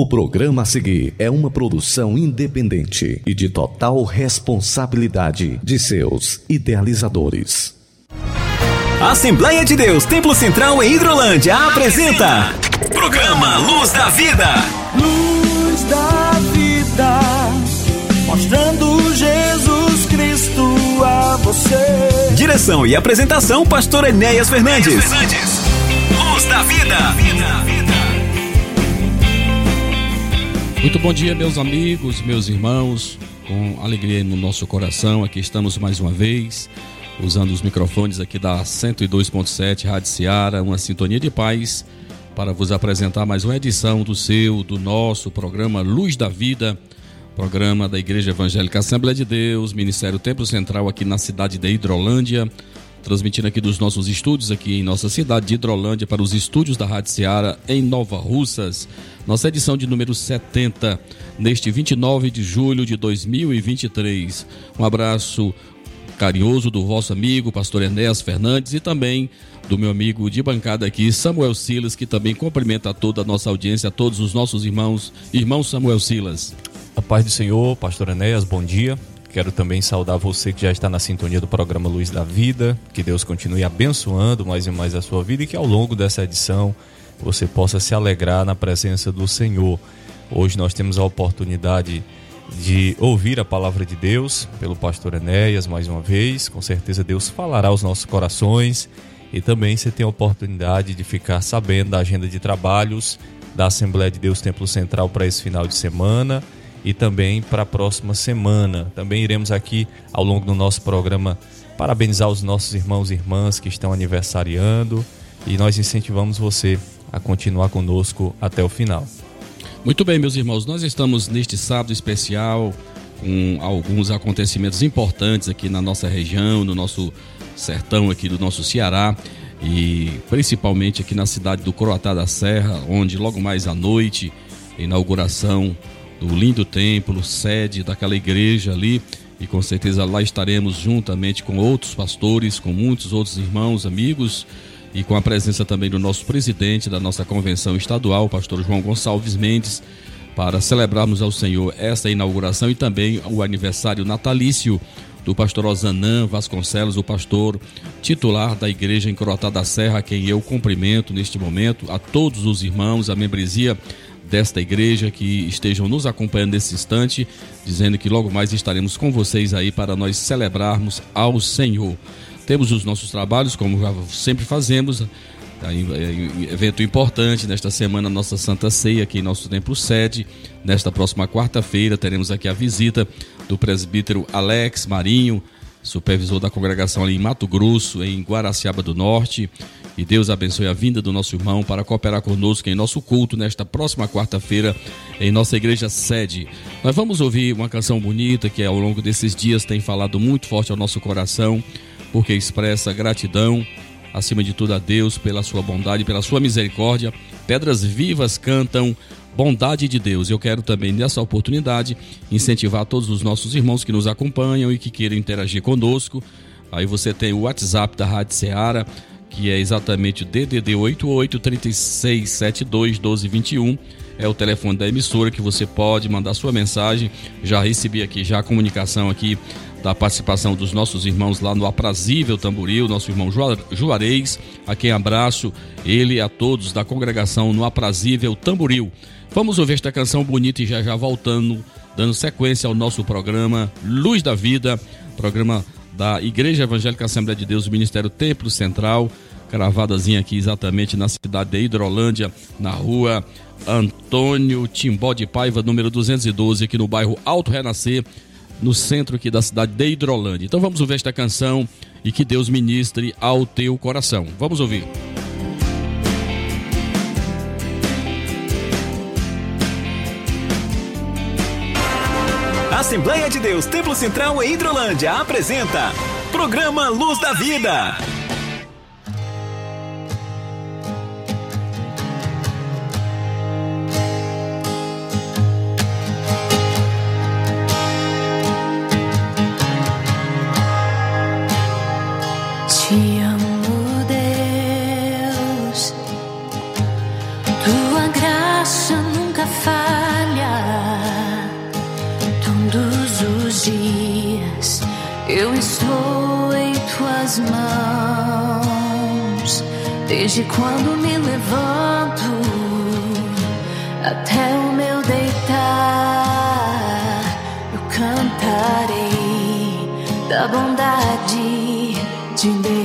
O programa a seguir é uma produção independente e de total responsabilidade de seus idealizadores. Assembleia de Deus, Templo Central em Hidrolândia apresenta Programa Luz da Vida. Luz da Vida, mostrando Jesus Cristo a você. Direção e apresentação, Pastor Enéas Fernandes. Luz da Vida. Muito bom dia, meus amigos, meus irmãos. Com alegria no nosso coração, aqui estamos mais uma vez, usando os microfones aqui da 102.7 Rádio Seara, uma sintonia de paz, para vos apresentar mais uma edição do seu, do nosso programa Luz da Vida, programa da Igreja Evangélica Assembleia de Deus, Ministério Templo Central aqui na cidade de Hidrolândia transmitindo aqui dos nossos estúdios aqui em nossa cidade de Hidrolândia para os estúdios da Rádio Seara em Nova Russas. Nossa edição de número 70, neste 29 de julho de 2023. Um abraço carinhoso do vosso amigo, pastor Enéas Fernandes, e também do meu amigo de bancada aqui, Samuel Silas, que também cumprimenta toda a nossa audiência, a todos os nossos irmãos. Irmão Samuel Silas. A paz do Senhor, pastor Enéas, bom dia. Quero também saudar você que já está na sintonia do programa Luz da Vida. Que Deus continue abençoando mais e mais a sua vida e que ao longo dessa edição você possa se alegrar na presença do Senhor. Hoje nós temos a oportunidade de ouvir a palavra de Deus pelo pastor Enéas mais uma vez. Com certeza Deus falará aos nossos corações e também você tem a oportunidade de ficar sabendo da agenda de trabalhos da Assembleia de Deus Templo Central para esse final de semana e também para a próxima semana. Também iremos aqui ao longo do nosso programa parabenizar os nossos irmãos e irmãs que estão aniversariando e nós incentivamos você a continuar conosco até o final. Muito bem, meus irmãos, nós estamos neste sábado especial com alguns acontecimentos importantes aqui na nossa região, no nosso sertão aqui do nosso Ceará e principalmente aqui na cidade do Croatá da Serra, onde logo mais à noite, inauguração do lindo templo, sede daquela igreja ali. E com certeza lá estaremos juntamente com outros pastores, com muitos outros irmãos, amigos e com a presença também do nosso presidente da nossa convenção estadual, o pastor João Gonçalves Mendes, para celebrarmos ao Senhor esta inauguração e também o aniversário natalício do pastor Osanã Vasconcelos, o pastor titular da igreja em Croatá da Serra, a quem eu cumprimento neste momento, a todos os irmãos, a membresia desta igreja que estejam nos acompanhando nesse instante, dizendo que logo mais estaremos com vocês aí para nós celebrarmos ao Senhor. Temos os nossos trabalhos, como sempre fazemos, é, evento importante nesta semana, nossa Santa Ceia aqui em nosso templo sede. Nesta próxima quarta-feira teremos aqui a visita do presbítero Alex Marinho, supervisor da congregação ali em Mato Grosso, em Guaraciaba do Norte. E Deus abençoe a vinda do nosso irmão para cooperar conosco em nosso culto nesta próxima quarta-feira em nossa igreja sede. Nós vamos ouvir uma canção bonita que ao longo desses dias tem falado muito forte ao nosso coração, porque expressa gratidão, acima de tudo a Deus pela sua bondade, pela sua misericórdia. Pedras vivas cantam bondade de Deus. Eu quero também, nessa oportunidade, incentivar todos os nossos irmãos que nos acompanham e que queiram interagir conosco. Aí você tem o WhatsApp da Rádio Ceará, que é exatamente o DDD 88 3672 1221. É o telefone da emissora que você pode mandar sua mensagem. Já recebi aqui já a comunicação aqui da participação dos nossos irmãos lá no Aprazível Tamboril, nosso irmão Juarez, a quem abraço, ele e a todos da congregação no Aprazível Tamboril. Vamos ouvir esta canção bonita e já já voltando, dando sequência ao nosso programa Luz da Vida, programa da Igreja Evangélica Assembleia de Deus, Ministério Templo Central, cravadazinha aqui exatamente na cidade de Hidrolândia, na rua Antônio Timbó de Paiva, número 212, aqui no bairro Alto Renascer, no centro aqui da cidade de Hidrolândia. Então vamos ouvir esta canção e que Deus ministre ao teu coração. Vamos ouvir. Assembleia de Deus Templo Central em Hidrolândia apresenta Programa Luz da Vida. minhas mãos. Desde quando me levanto até o meu deitar, eu cantarei da bondade de Deus.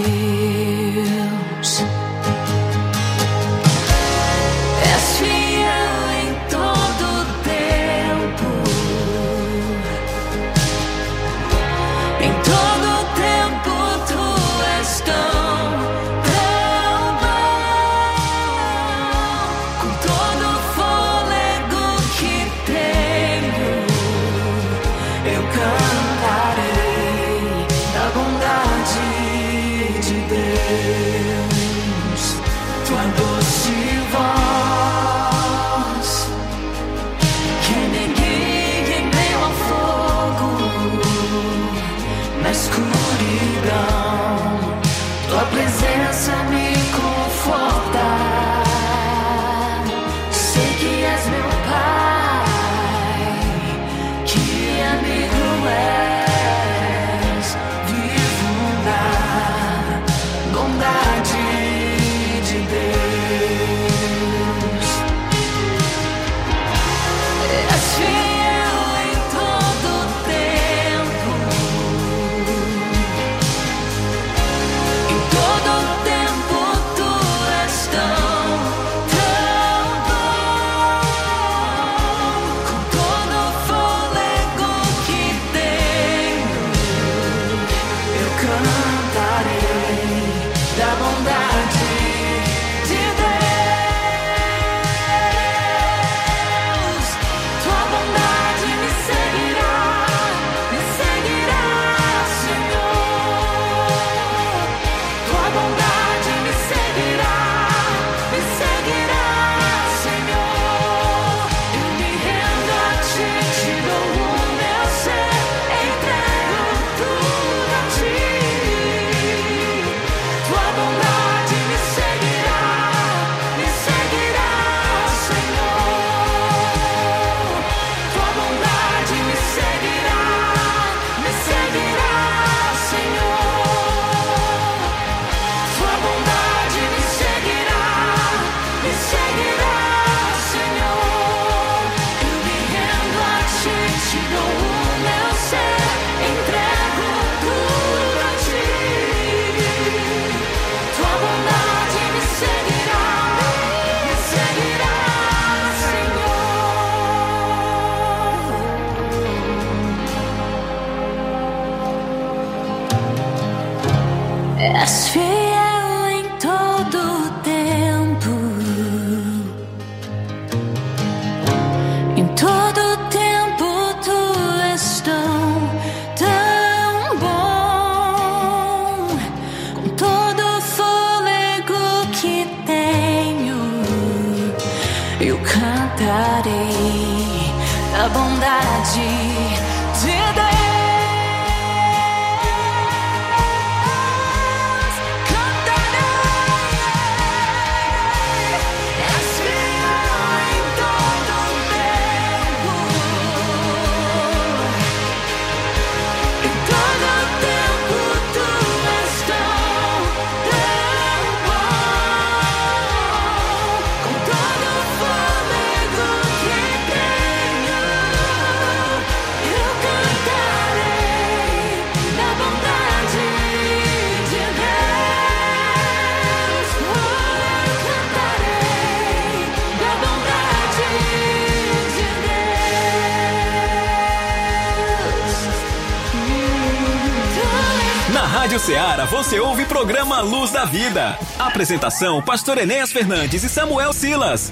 você ouve o programa Luz da Vida. Apresentação: Pastor Enéas Fernandes e Samuel Silas.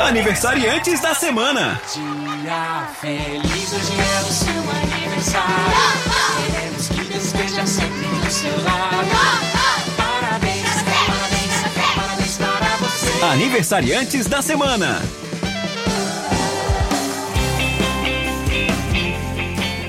Aniversariantes da semana. Dia feliz, hoje é o seu aniversário. Queremos que Deus esteja sempre do seu lado. Parabéns, parabéns, parabéns para você. Aniversariantes da semana.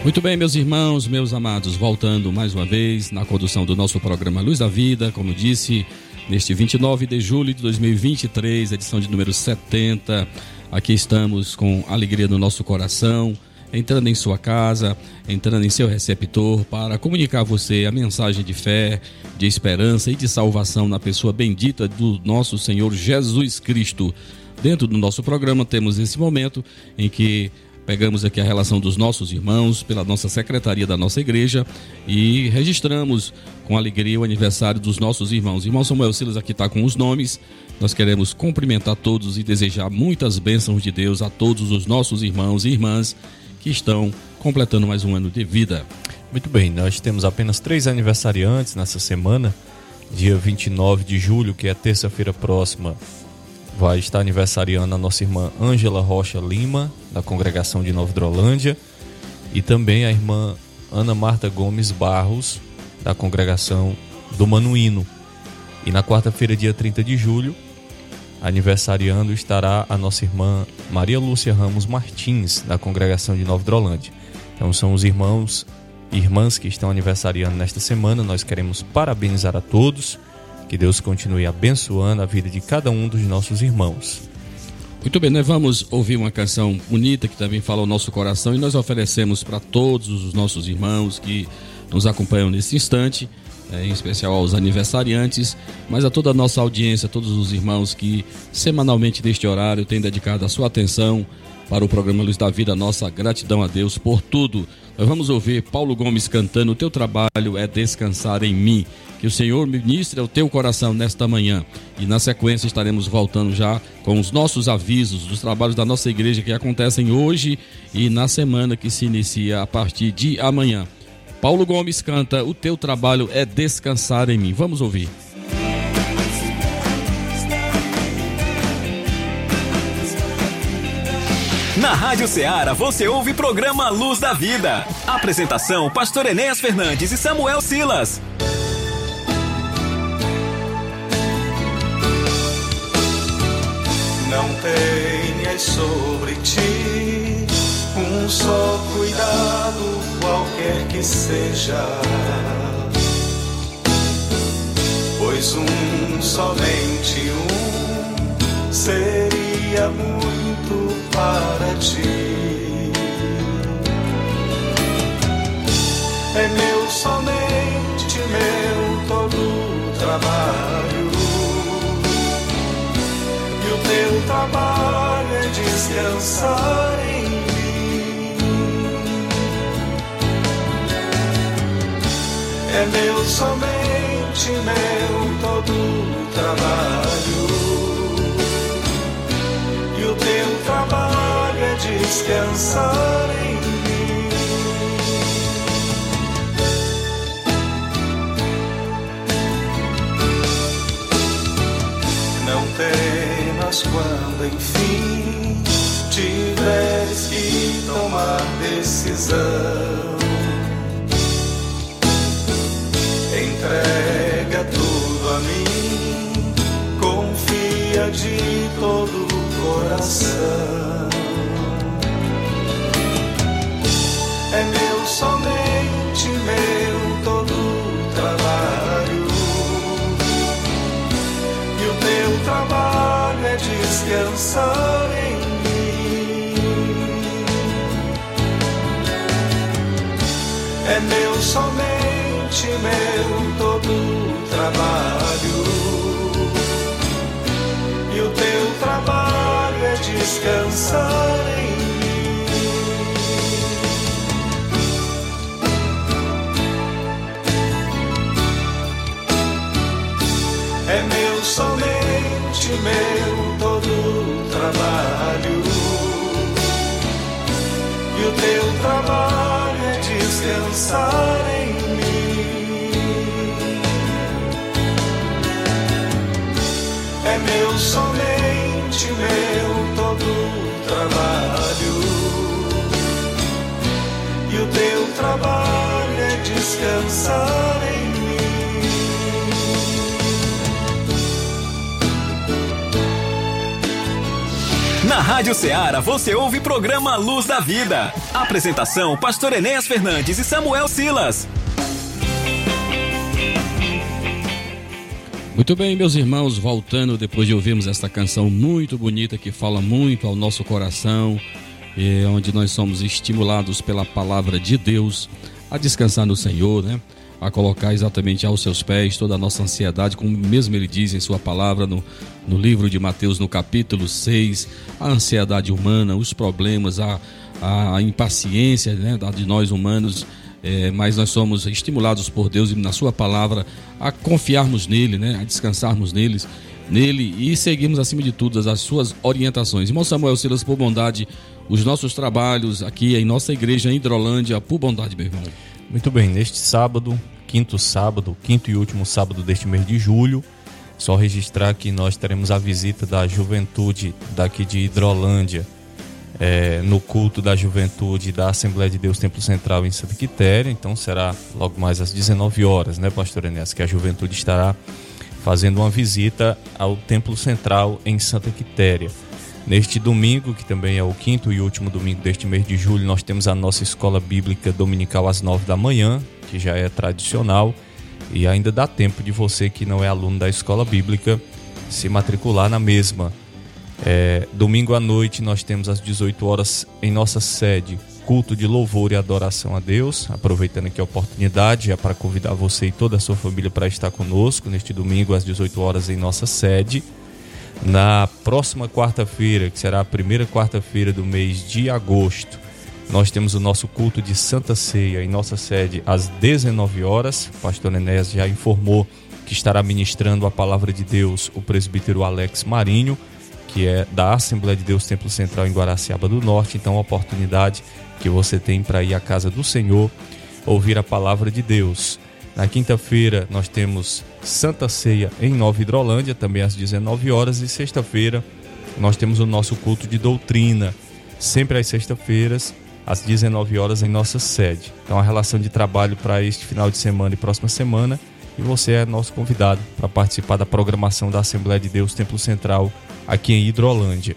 Muito bem, meus irmãos, meus amados, voltando mais uma vez na condução do nosso programa Luz da Vida, como disse, neste 29 de julho de 2023, edição de número 70. Aqui estamos com alegria no nosso coração, entrando em sua casa, entrando em seu receptor para comunicar a você a mensagem de fé, de esperança e de salvação na pessoa bendita do nosso Senhor Jesus Cristo. Dentro do nosso programa temos esse momento em que pegamos aqui a relação dos nossos irmãos pela nossa secretaria da nossa igreja e registramos com alegria o aniversário dos nossos irmãos. Irmão Samuel Silas aqui está com os nomes. Nós queremos cumprimentar todos e desejar muitas bênçãos de Deus a todos os nossos irmãos e irmãs que estão completando mais um ano de vida. Muito bem, nós temos apenas três aniversariantes nessa semana. Dia 29 de julho, que é terça-feira próxima, vai estar aniversariando a nossa irmã Ângela Rocha Lima, da congregação de Nova Hidrolândia, e também a irmã Ana Marta Gomes Barros, da congregação do Manuíno. E na quarta-feira, dia 30 de julho, aniversariando estará a nossa irmã Maria Lúcia Ramos Martins, da congregação de Nova Hidrolândia. Então são os irmãos e irmãs que estão aniversariando nesta semana. Nós queremos parabenizar a todos. Que Deus continue abençoando a vida de cada um dos nossos irmãos. Muito bem, nós vamos ouvir uma canção bonita que também fala o nosso coração e nós oferecemos para todos os nossos irmãos que nos acompanham nesse instante, eh, em especial aos aniversariantes, mas a toda a nossa audiência, todos os irmãos que semanalmente neste horário têm dedicado a sua atenção para o programa Luz da Vida, nossa gratidão a Deus por tudo. Nós vamos ouvir Paulo Gomes cantando: O teu trabalho é descansar em mim. Que o Senhor ministre ao teu coração nesta manhã. E na sequência estaremos voltando já com os nossos avisos dos trabalhos da nossa igreja que acontecem hoje e na semana que se inicia a partir de amanhã. Paulo Gomes canta: O teu trabalho é descansar em mim. Vamos ouvir. Na Rádio Ceará você ouve programa Luz da Vida. Apresentação: Pastor Enéas Fernandes e Samuel Silas. Não tenhas sobre ti um só cuidado, qualquer que seja. Pois um, somente um, seria muito para ti. É meu, somente meu, todo trabalho. Teu trabalho é descansar em mim. É meu, somente meu, todo trabalho. E o teu trabalho é descansar em mim. Não temas quando enfim tiveres que tomar decisão. Entrega tudo a mim, confia de todo o coração. É meu, somente descansar em mim. É meu, somente meu, todo trabalho. E o teu trabalho é descansar em mim. É meu, somente meu, todo o trabalho. E o teu trabalho é descansar em mim. É meu, somente meu, todo trabalho. E o teu trabalho é descansar em mim. Rádio Ceará você ouve programa Luz da Vida. Apresentação: Pastor Enéas Fernandes e Samuel Silas. Muito bem, meus irmãos, voltando depois de ouvirmos esta canção muito bonita que fala muito ao nosso coração, onde nós somos estimulados pela palavra de Deus a descansar no Senhor, né? A colocar exatamente aos seus pés toda a nossa ansiedade, como mesmo ele diz em sua palavra no, no livro de Mateus, no capítulo 6, a ansiedade humana, os problemas, a, a impaciência né, de nós humanos, é, mas nós somos estimulados por Deus e na Sua palavra a confiarmos nele, né, a descansarmos neles, nele e seguirmos acima de tudo as Suas orientações. Irmão Samuel Silas, por bondade, os nossos trabalhos aqui em nossa igreja em Hidrolândia, por bondade, meu irmão. Muito bem, neste sábado, quinto sábado, quinto e último sábado deste mês de julho, só registrar que nós teremos a visita da juventude daqui de Hidrolândia, é, no culto da juventude da Assembleia de Deus Templo Central em Santa Quitéria. Então será logo mais às 19 horas, né, pastor Enéas, que a juventude estará fazendo uma visita ao Templo Central em Santa Quitéria. Neste domingo, que também é o quinto e último domingo deste mês de julho, nós temos a nossa escola bíblica dominical às nove da manhã, que já é tradicional, e ainda dá tempo de você que não é aluno da escola bíblica se matricular na mesma. É, domingo à noite nós temos às 18 horas em nossa sede culto de louvor e adoração a Deus. Aproveitando aqui a oportunidade é para convidar você e toda a sua família para estar conosco neste domingo às 18 horas em nossa sede. Na próxima quarta-feira, que será a primeira quarta-feira do mês de agosto, nós temos o nosso culto de Santa Ceia em nossa sede às 19 horas. O pastor Enéas já informou que estará ministrando a palavra de Deus o presbítero Alex Marinho, que é da Assembleia de Deus Templo Central em Guaraciaba do Norte. Então, a oportunidade que você tem para ir à casa do Senhor, ouvir a palavra de Deus. Na quinta-feira nós temos Santa Ceia em Nova Hidrolândia, também às 19 horas, e sexta-feira nós temos o nosso culto de doutrina, sempre às sexta-feiras, às 19 horas em nossa sede. Então a relação de trabalho para este final de semana e próxima semana, e você é nosso convidado para participar da programação da Assembleia de Deus Templo Central aqui em Hidrolândia.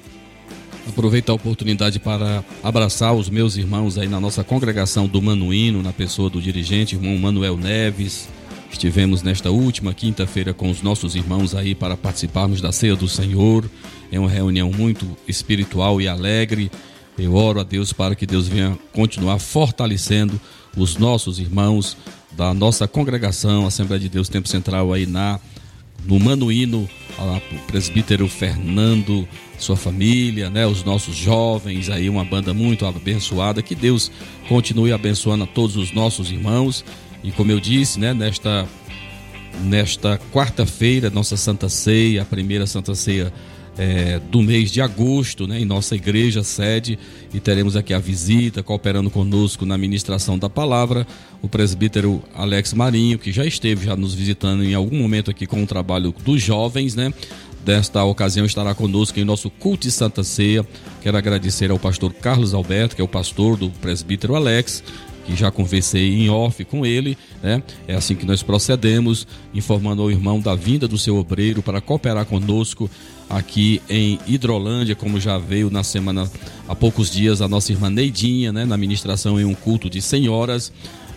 Aproveito a oportunidade para abraçar os meus irmãos aí na nossa congregação do Manuíno, na pessoa do dirigente, irmão Manuel Neves. Estivemos nesta última quinta-feira com os nossos irmãos aí para participarmos da ceia do Senhor. É uma reunião muito espiritual e alegre. Eu oro a Deus para que Deus venha continuar fortalecendo os nossos irmãos da nossa congregação, Assembleia de Deus Tempo Central aí na no Manuíno, o presbítero Fernando, sua família, né, os nossos jovens, aí uma banda muito abençoada, que Deus continue abençoando a todos os nossos irmãos. E como eu disse, né, nesta nesta quarta-feira, nossa Santa Ceia, a primeira Santa Ceia é, do mês de agosto, né, em nossa igreja sede, e teremos aqui a visita, cooperando conosco na ministração da palavra, o presbítero Alex Marinho, que já esteve já nos visitando em algum momento aqui com o trabalho dos jovens, né? Desta ocasião estará conosco em nosso culto de Santa Ceia. Quero agradecer ao pastor Carlos Alberto, que é o pastor do presbítero Alex, que já conversei em off com ele, né? É assim que nós procedemos, informando ao irmão da vinda do seu obreiro para cooperar conosco aqui em Hidrolândia, como já veio na semana há poucos dias a nossa irmã Neidinha, né, na ministração em um culto de senhoras.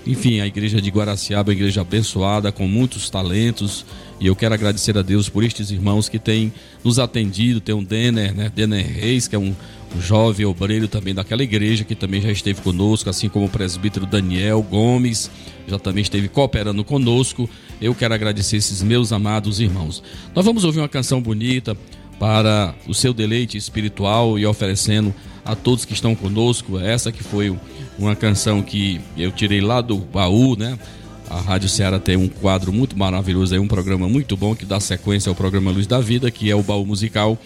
Enfim, a igreja de Guaraciaba é uma igreja abençoada, com muitos talentos. E eu quero agradecer a Deus por estes irmãos que têm nos atendido. Tem um Denner, né? Denner Reis, que é um jovem obreiro também daquela igreja, que também já esteve conosco, assim como o presbítero Daniel Gomes, já também esteve cooperando conosco. Eu quero agradecer esses meus amados irmãos. Nós vamos ouvir uma canção bonita para o seu deleite espiritual e oferecendo a todos que estão conosco. Essa que foi uma canção que eu tirei lá do baú, né? A Rádio Ceará tem um quadro muito maravilhoso, é um programa muito bom que dá sequência ao programa Luz da Vida, que é o baú musical,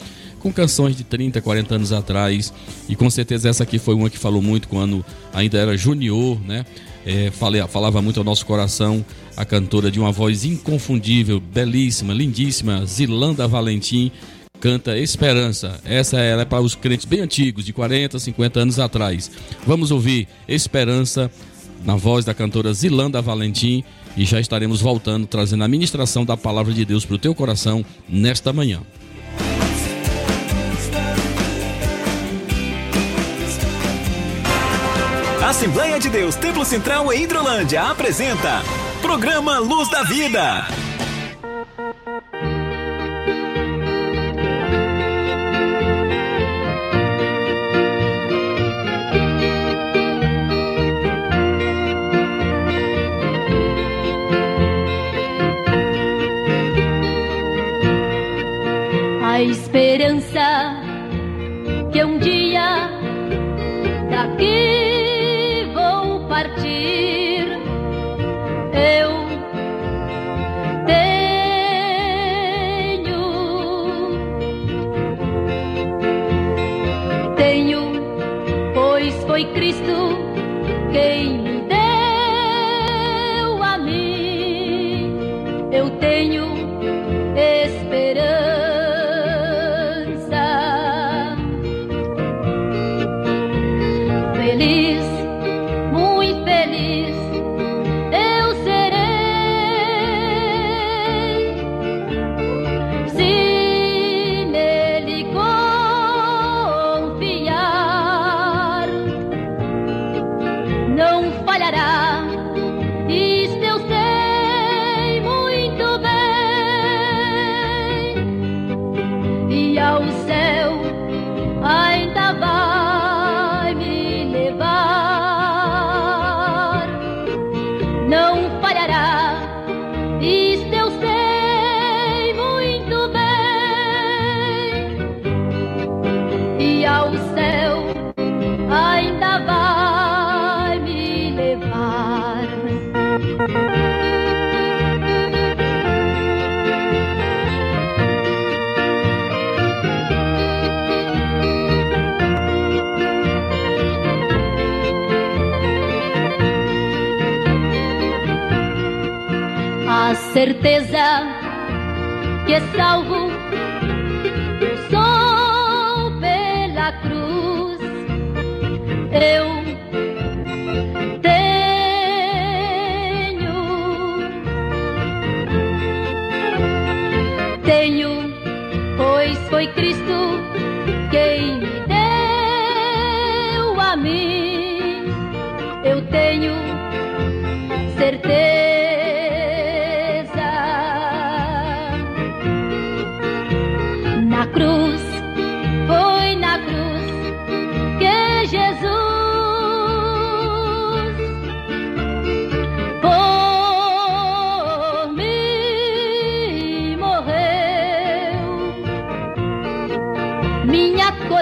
com canções de 30, 40 anos atrás. E com certeza essa aqui foi uma que falou muito quando ainda era junior, né? É, falei, falava muito ao nosso coração a cantora de uma voz inconfundível, belíssima, lindíssima, Zilanda Valentim, canta Esperança. Essa ela é para os crentes bem antigos, de 40, 50 anos atrás. Vamos ouvir Esperança na voz da cantora Zilanda Valentim e já estaremos voltando trazendo a ministração da palavra de Deus para o teu coração nesta manhã. Assembleia de Deus Templo Central em Hidrolândia apresenta Programa Luz da Vida. A esperança que um dia daqui certeza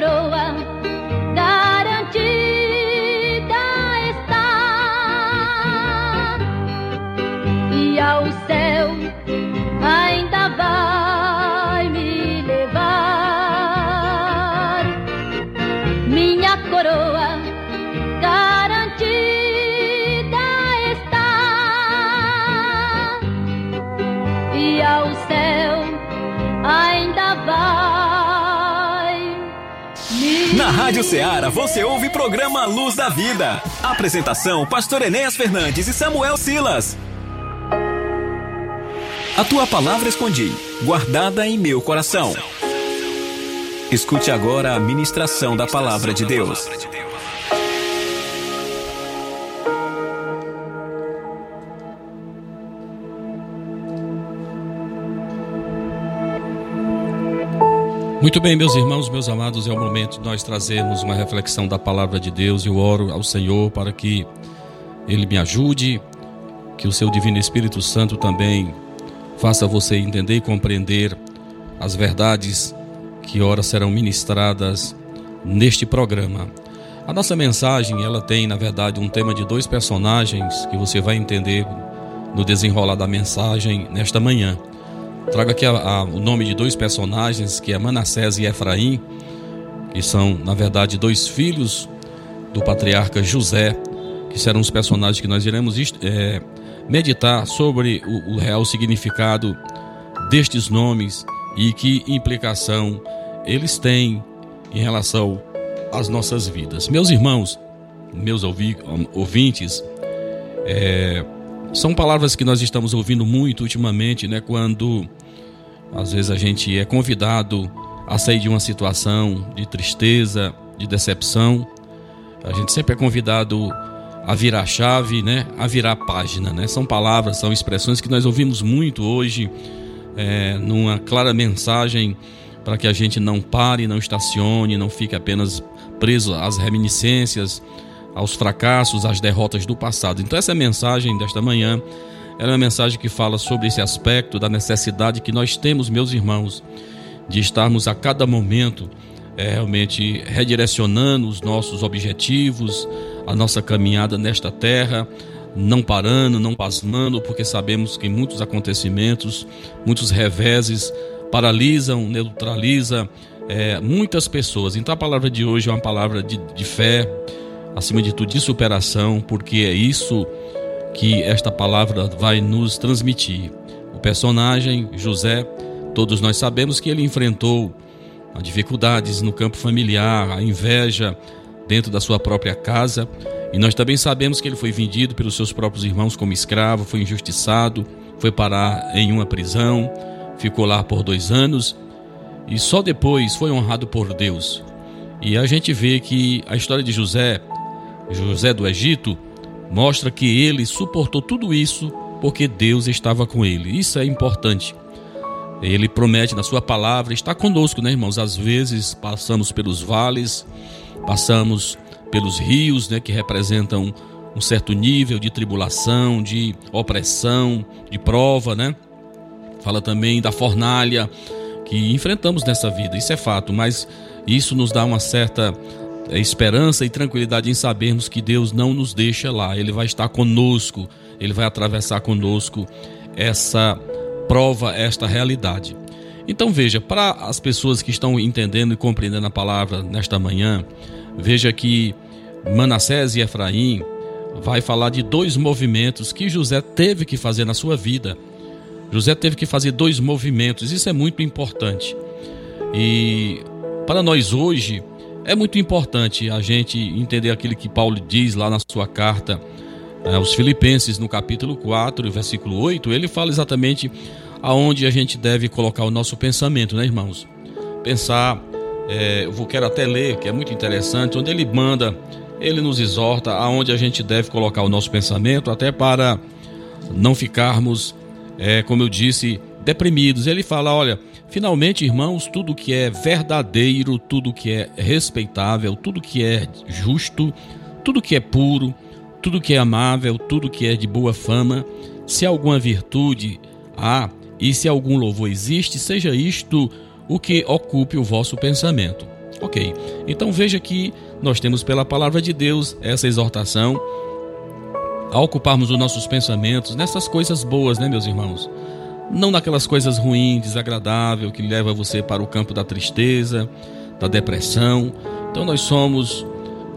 Minha Rádio Ceará você ouve programa Luz da Vida. Apresentação: Pastor Enéas Fernandes e Samuel Silas. A tua palavra escondi, guardada em meu coração. Escute agora a ministração da palavra de Deus. Muito bem, meus irmãos, meus amados, é o momento de nós trazermos uma reflexão da palavra de Deus. Eu oro ao Senhor para que Ele me ajude, que o seu Divino Espírito Santo também faça você entender e compreender as verdades que ora serão ministradas neste programa. A nossa mensagem, ela tem, na verdade, um tema de dois personagens que você vai entender no desenrolar da mensagem nesta manhã. Trago aqui a- a- o nome de dois personagens, que é Manassés e Efraim, que são, na verdade, dois filhos do patriarca José, que serão os personagens que nós iremos é, meditar sobre o, o real significado destes nomes e que implicação eles têm em relação às nossas vidas. Meus irmãos, meus ouvi- ouvintes, é, são palavras que nós estamos ouvindo muito ultimamente, né? Quando às vezes a gente é convidado a sair de uma situação de tristeza, de decepção, a gente sempre é convidado a virar chave, né? A virar página, né? São palavras, são expressões que nós ouvimos muito hoje, é, numa clara mensagem para que a gente não pare, não estacione, não fique apenas preso às reminiscências, aos fracassos, às derrotas do passado. Então essa mensagem desta manhã é uma mensagem que fala sobre esse aspecto da necessidade que nós temos, meus irmãos, de estarmos a cada momento é, realmente redirecionando os nossos objetivos, a nossa caminhada nesta terra, não parando, não pasmando, porque sabemos que muitos acontecimentos, muitos reveses paralisam, neutraliza é, muitas pessoas. Então a palavra de hoje é uma palavra de, de fé, acima de tudo de superação, porque é isso que esta palavra vai nos transmitir. O personagem José, todos nós sabemos que ele enfrentou dificuldades no campo familiar, a inveja dentro da sua própria casa, e nós também sabemos que ele foi vendido pelos seus próprios irmãos como escravo, foi injustiçado, foi parar em uma prisão, ficou lá por dois anos e só depois foi honrado por Deus. E a gente vê que a história de José, José do Egito, mostra que ele suportou tudo isso porque Deus estava com ele. Isso é importante. Ele promete na sua palavra estar conosco, né, irmãos? Às vezes passamos pelos vales, passamos pelos rios, né, que representam um certo nível de tribulação, de opressão, de prova, né? Fala também da fornalha que enfrentamos nessa vida, isso é fato, mas isso nos dá uma certa esperança e tranquilidade em sabermos que Deus não nos deixa lá, Ele vai estar conosco, Ele vai atravessar conosco essa prova, esta realidade. Então veja, para as pessoas que estão entendendo e compreendendo a palavra nesta manhã, veja que Manassés e Efraim vai falar de dois movimentos que José teve que fazer na sua vida. José teve que fazer dois movimentos, isso é muito importante. E para nós hoje é muito importante a gente entender aquilo que Paulo diz lá na sua carta eh, aos Filipenses, no capítulo 4, versículo 8. Ele fala exatamente aonde a gente deve colocar o nosso pensamento, né, irmãos? Pensar, é, eu quero até ler, que é muito interessante, onde ele manda, ele nos exorta aonde a gente deve colocar o nosso pensamento, até para não ficarmos é, como eu disse, deprimidos. Ele fala: olha, finalmente, irmãos, tudo que é verdadeiro, tudo que é respeitável, tudo que é justo, tudo que é puro, tudo que é amável, tudo que é de boa fama, se alguma virtude há e se algum louvor existe, seja isto o que ocupe o vosso pensamento. Ok, então veja que nós temos pela palavra de Deus essa exortação a ocuparmos os nossos pensamentos nessas coisas boas, né, meus irmãos? Não naquelas coisas ruins, desagradáveis, que leva você para o campo da tristeza, da depressão. Então nós somos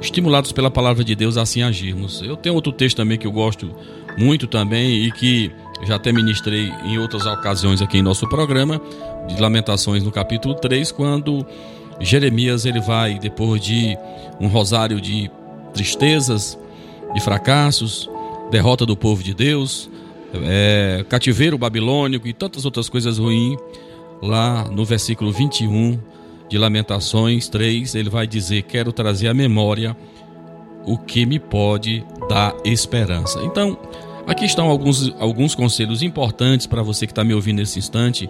estimulados pela palavra de Deus a assim agirmos. Eu tenho outro texto também que eu gosto muito também e que já até ministrei em outras ocasiões aqui em nosso programa, de Lamentações no capítulo 3, quando Jeremias ele vai depois de um rosário de tristezas, de fracassos, derrota do povo de Deus, é, cativeiro babilônico e tantas outras coisas ruins, lá no versículo 21 de Lamentações 3, ele vai dizer: Quero trazer à memória o que me pode dar esperança. Então, aqui estão alguns, alguns conselhos importantes para você que está me ouvindo nesse instante,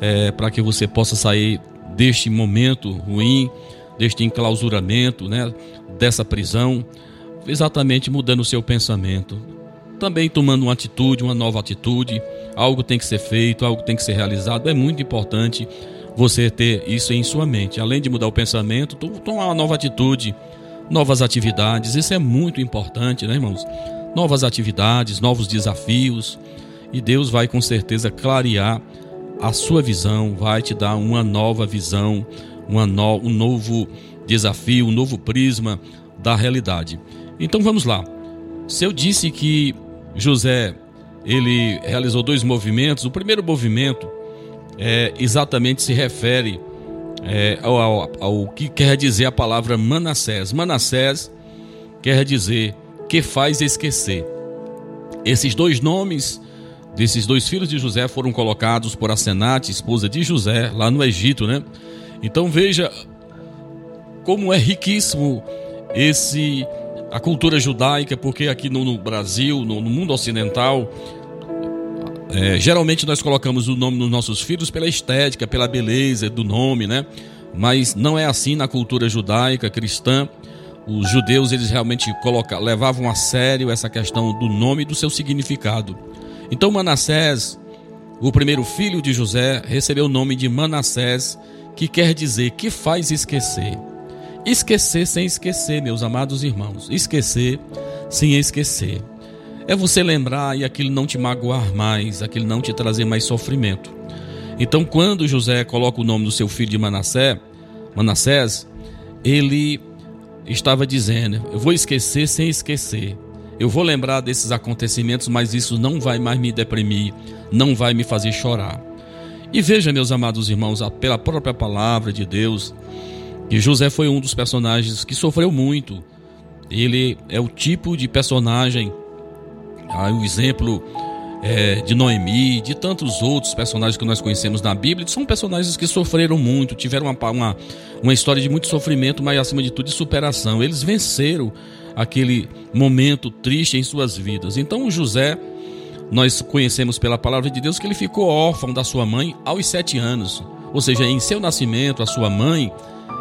é, para que você possa sair deste momento ruim, deste enclausuramento, né, dessa prisão exatamente mudando o seu pensamento. Também tomando uma atitude, uma nova atitude. Algo tem que ser feito, algo tem que ser realizado. É muito importante você ter isso em sua mente. Além de mudar o pensamento, tomar uma nova atitude, novas atividades. Isso é muito importante, né, irmãos? Novas atividades, novos desafios. E Deus vai com certeza clarear a sua visão, vai te dar uma nova visão, uma no, um novo desafio, um novo prisma da realidade. Então vamos lá. Se eu disse que José ele realizou dois movimentos, o primeiro movimento é, exatamente se refere é, ao, ao, ao, que quer dizer a palavra Manassés. Manassés quer dizer que faz esquecer. Esses dois nomes desses dois filhos de José foram colocados por Asenate, esposa de José, lá no Egito, né? Então veja como é riquíssimo esse a cultura judaica, porque aqui no, no Brasil, no, no, mundo ocidental, é, geralmente nós colocamos o nome dos nossos filhos pela estética, pela beleza do nome, né? Mas não é assim na cultura judaica cristã. Os judeus eles realmente coloca, levavam a sério essa questão do nome e do seu significado. Então Manassés o primeiro filho de José, recebeu o nome de Manassés, que quer dizer que faz esquecer. Esquecer sem esquecer, meus amados irmãos. Esquecer sem esquecer. É você lembrar e aquilo não te magoar mais, aquilo não te trazer mais sofrimento. Então, quando José coloca o nome do seu filho de Manassés, Manassés, ele estava dizendo: Eu vou esquecer sem esquecer. Eu vou lembrar desses acontecimentos, mas isso não vai mais me deprimir, não vai me fazer chorar. E veja, meus amados irmãos, pela própria palavra de Deus, que José foi um dos personagens que sofreu muito. Ele é o tipo de personagem, o exemplo é, de Noemi, de tantos outros personagens que nós conhecemos na Bíblia, são personagens que sofreram muito, tiveram uma, uma, uma história de muito sofrimento, mas acima de tudo de superação. Eles venceram aquele momento triste em suas vidas. Então, José, nós conhecemos pela palavra de Deus que ele ficou órfão da sua mãe aos sete anos. Ou seja, em seu nascimento, a sua mãe,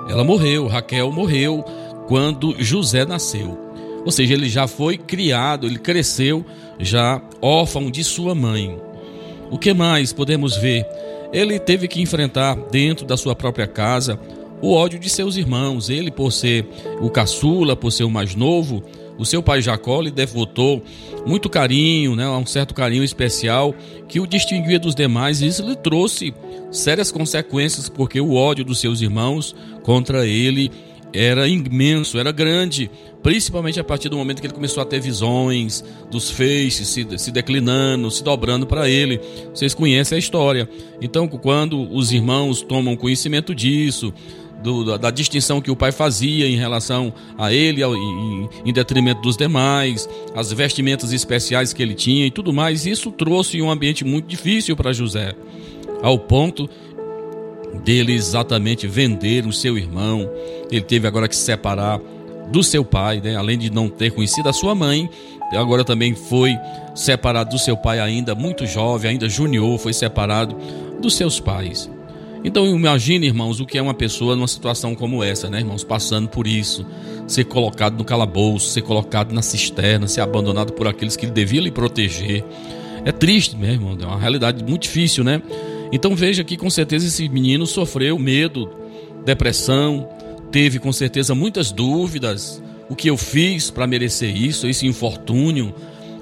ela morreu, Raquel morreu quando José nasceu. Ou seja, ele já foi criado, ele cresceu já órfão de sua mãe. O que mais podemos ver? Ele teve que enfrentar dentro da sua própria casa o ódio de seus irmãos. Ele, por ser o caçula, por ser o mais novo, o seu pai Jacó lhe devotou muito carinho, né, um certo carinho especial que o distinguia dos demais, e isso lhe trouxe sérias consequências, porque o ódio dos seus irmãos contra ele era imenso, era grande, principalmente a partir do momento que ele começou a ter visões dos feixes se, se declinando, se dobrando para ele. Vocês conhecem a história. Então, quando os irmãos tomam conhecimento disso, do, da, da, distinção que o pai fazia em relação a ele, ao, em, em, detrimento dos demais, as vestimentas especiais que ele tinha e tudo mais, isso trouxe um ambiente muito difícil para José, ao ponto dele exatamente vender o seu irmão. Ele teve agora que se separar do seu pai, né? além de não ter conhecido a sua mãe, agora também foi separado do seu pai ainda muito jovem, ainda junior, foi separado dos seus pais. Então imagine, irmãos, o que é uma pessoa numa situação como essa, né, irmãos, passando por isso, ser colocado no calabouço, ser colocado na cisterna, ser abandonado por aqueles que deviam lhe proteger. É triste, meu irmão, é uma realidade muito difícil, né? Então veja que com certeza esse menino sofreu medo, depressão, teve com certeza muitas dúvidas. O que eu fiz para merecer isso, esse infortúnio?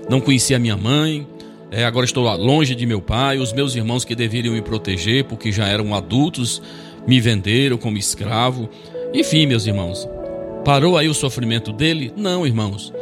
Não conhecia minha mãe, é, agora estou longe de meu pai, os meus irmãos que deveriam me proteger, porque já eram adultos, me venderam como escravo. Enfim, meus irmãos, parou aí o sofrimento dele? Não, irmãos.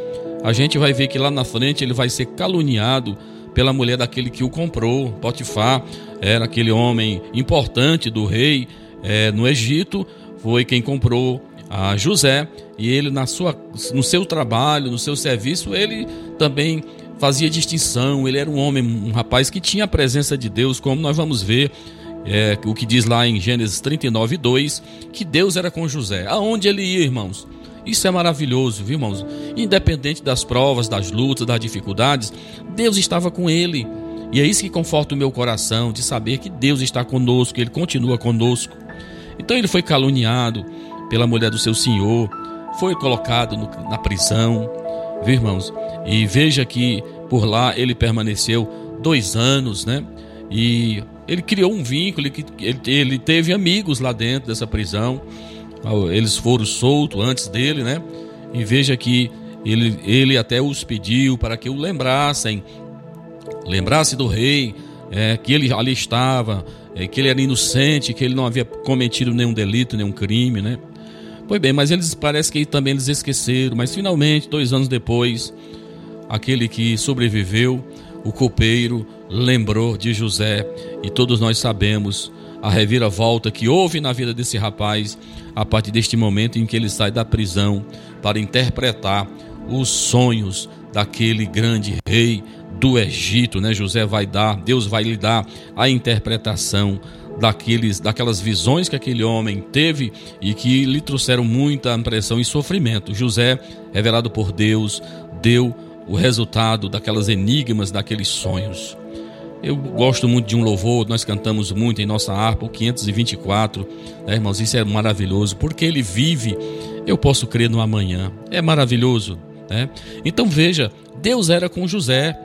A gente vai ver que lá na frente ele vai ser caluniado pela mulher daquele que o comprou. Potifar era aquele homem importante do rei é, no Egito, foi quem comprou a José e ele na sua, no seu trabalho, no seu serviço, ele também fazia distinção. Ele era um homem, um rapaz que tinha a presença de Deus, como nós vamos ver é, o que diz lá em Gênesis 39, 2, que Deus era com José. Aonde ele ia, irmãos? Isso é maravilhoso, viu, irmãos? Independente das provas, das lutas, das dificuldades, Deus estava com ele. E é isso que conforta o meu coração, de saber que Deus está conosco, que Ele continua conosco. Então ele foi caluniado pela mulher do seu senhor, foi colocado no, na prisão, viu, irmãos? E veja que por lá ele permaneceu dois anos, né? E ele criou um vínculo, ele, ele teve amigos lá dentro dessa prisão. Eles foram soltos antes dele, né? E veja que ele, ele até os pediu para que o lembrassem, lembrasse do rei, é, que ele ali estava, é, que ele era inocente, que ele não havia cometido nenhum delito, nenhum crime, né? Pois bem, mas eles parece que também eles esqueceram, mas finalmente, dois anos depois, aquele que sobreviveu, o copeiro, lembrou de José, e todos nós sabemos a reviravolta que houve na vida desse rapaz a partir deste momento em que ele sai da prisão para interpretar os sonhos daquele grande rei do Egito, né? José vai dar, Deus vai lhe dar a interpretação daqueles, daquelas visões que aquele homem teve e que lhe trouxeram muita impressão e sofrimento. José, revelado por Deus, deu o resultado daquelas enigmas, daqueles sonhos. Eu gosto muito de um louvor, nós cantamos muito em nossa harpa, o 524, né, irmãos? Isso é maravilhoso, porque ele vive, eu posso crer no amanhã. É maravilhoso, né? Então veja, Deus era com José,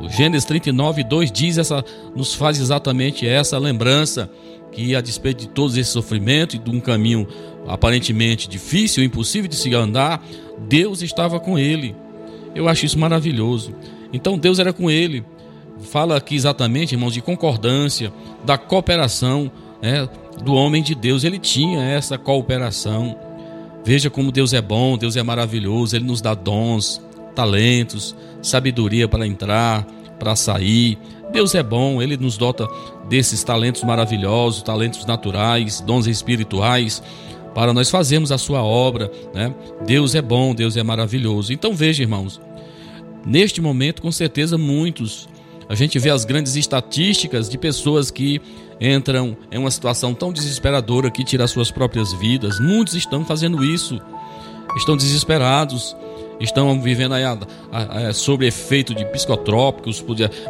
O Gênesis 39, 2 diz essa, nos faz exatamente essa lembrança que a despeito de todos esses sofrimentos e de um caminho aparentemente difícil, impossível de se andar, Deus estava com ele. Eu acho isso maravilhoso. Então Deus era com ele. Fala aqui exatamente, irmãos, de concordância, da cooperação né, do homem de Deus. Ele tinha essa cooperação. Veja como Deus é bom, Deus é maravilhoso, Ele nos dá dons, talentos, sabedoria para entrar, para sair. Deus é bom, Ele nos dota desses talentos maravilhosos, talentos naturais, dons espirituais, para nós fazermos a sua obra. Né? Deus é bom, Deus é maravilhoso. Então veja, irmãos, neste momento, com certeza, muitos. A gente vê as grandes estatísticas de pessoas que entram em uma situação tão desesperadora que tira suas próprias vidas. Muitos estão fazendo isso, estão desesperados, estão vivendo aí a, a, a, sob efeito de psicotrópicos,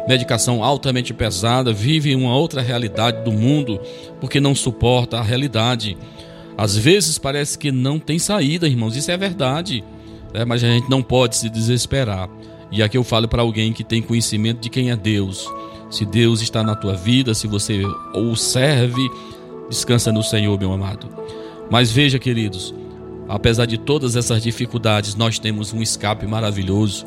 medicação altamente pesada, vivem uma outra realidade do mundo porque não suporta a realidade. Às vezes parece que não tem saída, irmãos, isso é verdade, né? mas a gente não pode se desesperar. E aqui eu falo para alguém que tem conhecimento de quem é Deus. Se Deus está na tua vida, se você o serve, descansa no Senhor, meu amado. Mas veja, queridos, apesar de todas essas dificuldades, nós temos um escape maravilhoso.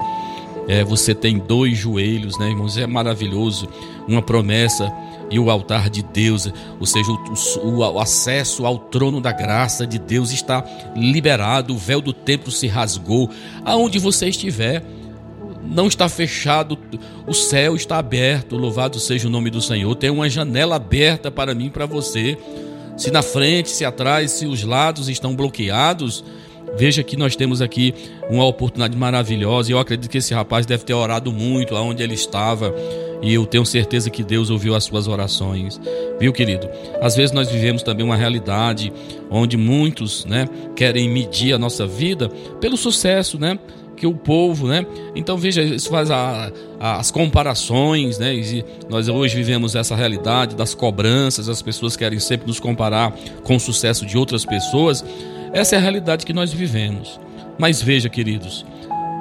É, você tem dois joelhos, né, irmãos? É maravilhoso. Uma promessa e o altar de Deus, ou seja, o, o, o, acesso ao trono da graça de Deus está liberado, o véu do templo se rasgou. Aonde você estiver, não está fechado, o céu está aberto, louvado seja o nome do Senhor. Tem uma janela aberta para mim para você. Se na frente, se atrás, se os lados estão bloqueados, veja que nós temos aqui uma oportunidade maravilhosa. E eu acredito que esse rapaz deve ter orado muito aonde ele estava. E eu tenho certeza que Deus ouviu as suas orações. Viu, querido? Às vezes nós vivemos também uma realidade onde muitos, né, querem medir a nossa vida pelo sucesso, né? Que o povo, né? Então veja, isso faz a, a, as comparações, né? E nós hoje vivemos essa realidade das cobranças, as pessoas querem sempre nos comparar com o sucesso de outras pessoas. Essa é a realidade que nós vivemos. Mas veja, queridos,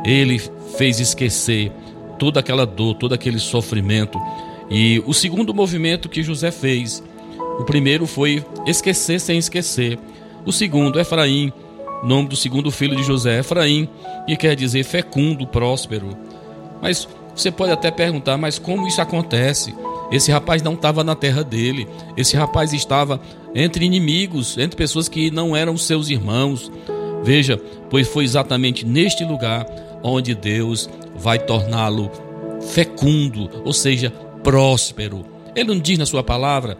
ele fez esquecer toda aquela dor, todo aquele sofrimento. E o segundo movimento que José fez, o primeiro foi esquecer sem esquecer. O segundo, Efraim, nome do segundo filho de José, Efraim, que quer dizer fecundo, próspero. Mas você pode até perguntar, mas como isso acontece? Esse rapaz não estava na terra dele, esse rapaz estava entre inimigos, entre pessoas que não eram seus irmãos. Veja, pois foi exatamente neste lugar onde Deus vai torná-lo fecundo, ou seja, próspero. Ele não diz na sua palavra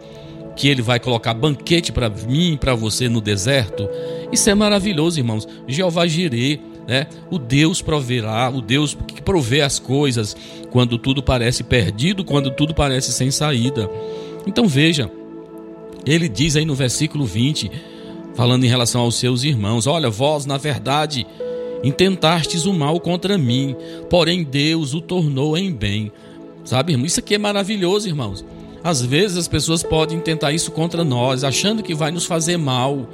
que ele vai colocar banquete para mim para você no deserto. Isso é maravilhoso, irmãos. Jeová Jireh, né? O Deus proverá, o Deus que provê as coisas quando tudo parece perdido, quando tudo parece sem saída. Então veja, ele diz aí no versículo 20, falando em relação aos seus irmãos: Olha, vós, na verdade, intentastes o mal contra mim, porém Deus o tornou em bem. Sabe, irmão? Isso aqui é maravilhoso, irmãos. Às vezes as pessoas podem tentar isso contra nós, achando que vai nos fazer mal.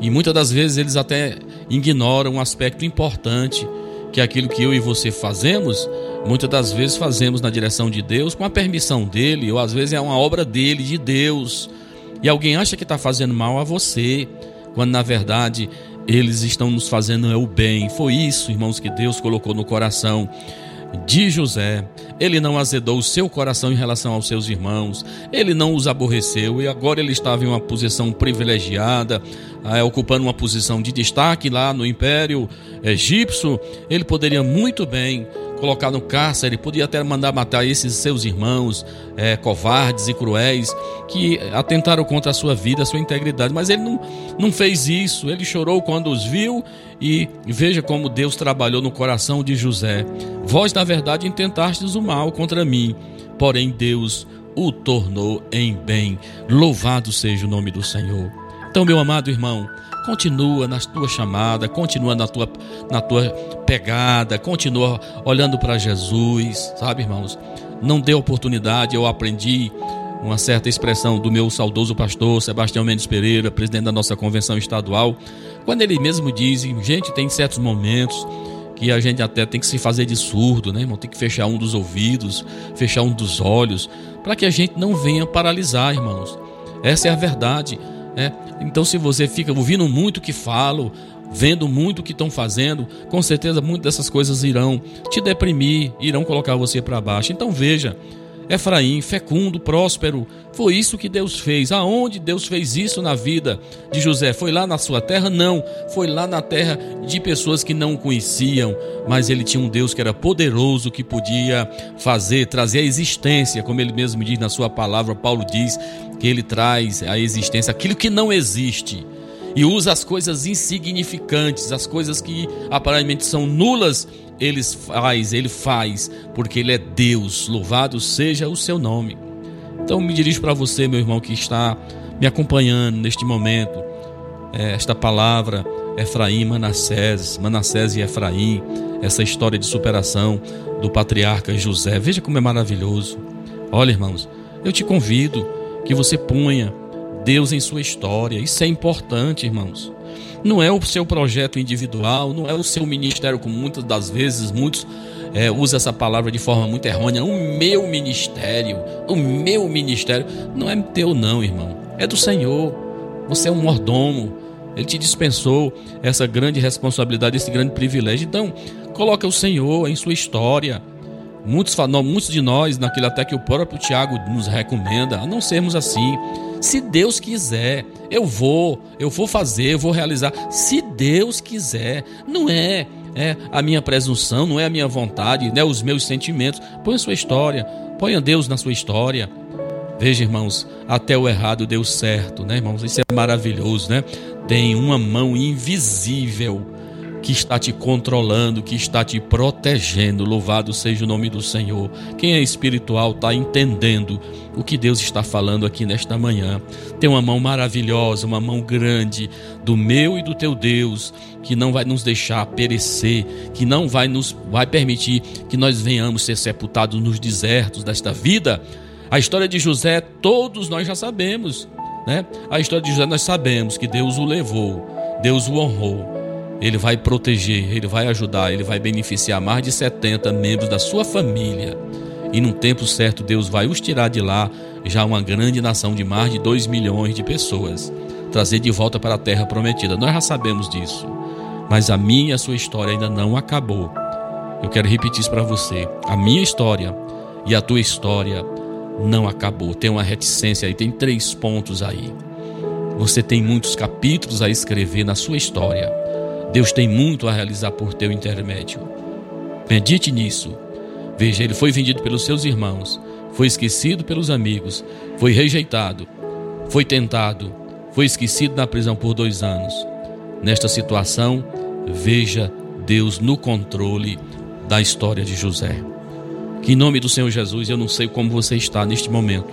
E muitas das vezes eles até ignoram um aspecto importante, que é aquilo que eu e você fazemos, muitas das vezes fazemos na direção de Deus, com a permissão dele, ou às vezes é uma obra dele, de Deus. E alguém acha que está fazendo mal a você, quando na verdade eles estão nos fazendo é o bem. Foi isso, irmãos, que Deus colocou no coração de José. Ele não azedou o seu coração em relação aos seus irmãos, ele não os aborreceu e agora ele estava em uma posição privilegiada, eh, ocupando uma posição de destaque lá no Império Egípcio. Ele poderia muito bem colocar no cárcere, podia até mandar matar esses seus irmãos é, covardes e cruéis que atentaram contra a sua vida, a sua integridade. Mas ele não, não fez isso, ele chorou quando os viu e veja como Deus trabalhou no coração de José. Vós, na verdade, intentastes o mal contra mim, porém Deus o tornou em bem. Louvado seja o nome do Senhor. Então, meu amado irmão, continua na tua chamada, continua na tua, na tua pegada, continua olhando para Jesus, sabe, irmãos? Não dê oportunidade, eu aprendi uma certa expressão do meu saudoso pastor Sebastião Mendes Pereira, presidente da nossa convenção estadual, quando ele mesmo diz, gente, tem certos momentos que a gente até tem que se fazer de surdo, né, irmão? Tem que fechar um dos ouvidos, fechar um dos olhos, para que a gente não venha paralisar, irmãos. Essa é a verdade. Né? Então, se você fica ouvindo muito o que falo, vendo muito o que estão fazendo, com certeza muitas dessas coisas irão te deprimir, irão colocar você para baixo. Então, veja. Efraim, fecundo, próspero. Foi isso que Deus fez. Aonde Deus fez isso na vida de José? Foi lá na sua terra? Não. Foi lá na terra de pessoas que não o conheciam. Mas ele tinha um Deus que era poderoso, que podia fazer, trazer a existência, como ele mesmo diz na sua palavra. Paulo diz que ele traz a existência aquilo que não existe e usa as coisas insignificantes, as coisas que aparentemente são nulas, ele faz, ele faz, porque ele é Deus. Louvado seja o seu nome. Então me dirijo para você, meu irmão, que está me acompanhando neste momento. É, esta palavra, Efraim, Manassés, Manassés e Efraim, essa história de superação do patriarca José. Veja como é maravilhoso. Olha, irmãos, eu te convido que você ponha Deus em sua história. Isso é importante, irmãos. Não é o seu projeto individual, não é o seu ministério, como muitas das vezes muitos é, usam essa palavra de forma muito errônea. O meu ministério, o meu ministério, não é teu, não, irmão. É do Senhor. Você é um mordomo. Ele te dispensou essa grande responsabilidade, esse grande privilégio. Então, coloca o Senhor em sua história. Muitos, muitos de nós, naquilo até que o próprio Tiago nos recomenda, a não sermos assim. Se Deus quiser, eu vou, eu vou fazer, eu vou realizar. Se Deus quiser, não é, é a minha presunção, não é a minha vontade, não é os meus sentimentos. Põe a sua história, ponha Deus na sua história. Veja, irmãos, até o errado deu certo, né, irmãos? Isso é maravilhoso, né? Tem uma mão invisível que está te controlando, que está te protegendo. Louvado seja o nome do Senhor. Quem é espiritual está entendendo o que Deus está falando aqui nesta manhã. Tem uma mão maravilhosa, uma mão grande do meu e do teu Deus, que não vai nos deixar perecer, que não vai nos vai permitir que nós venhamos ser sepultados nos desertos desta vida. A história de José, todos nós já sabemos, né? A história de José nós sabemos que Deus o levou, Deus o honrou. Ele vai proteger, ele vai ajudar, ele vai beneficiar mais de 70 membros da sua família. E num tempo certo, Deus vai os tirar de lá, já uma grande nação de mais de 2 milhões de pessoas, trazer de volta para a terra prometida. Nós já sabemos disso. Mas a minha e a sua história ainda não acabou. Eu quero repetir isso para você. A minha história e a tua história não acabou. Tem uma reticência aí, tem três pontos aí. Você tem muitos capítulos a escrever na sua história. Deus tem muito a realizar por teu intermédio. Medite nisso. Veja, ele foi vendido pelos seus irmãos, foi esquecido pelos amigos, foi rejeitado, foi tentado, foi esquecido na prisão por dois anos. Nesta situação, veja Deus no controle da história de José. Que em nome do Senhor Jesus, eu não sei como você está neste momento.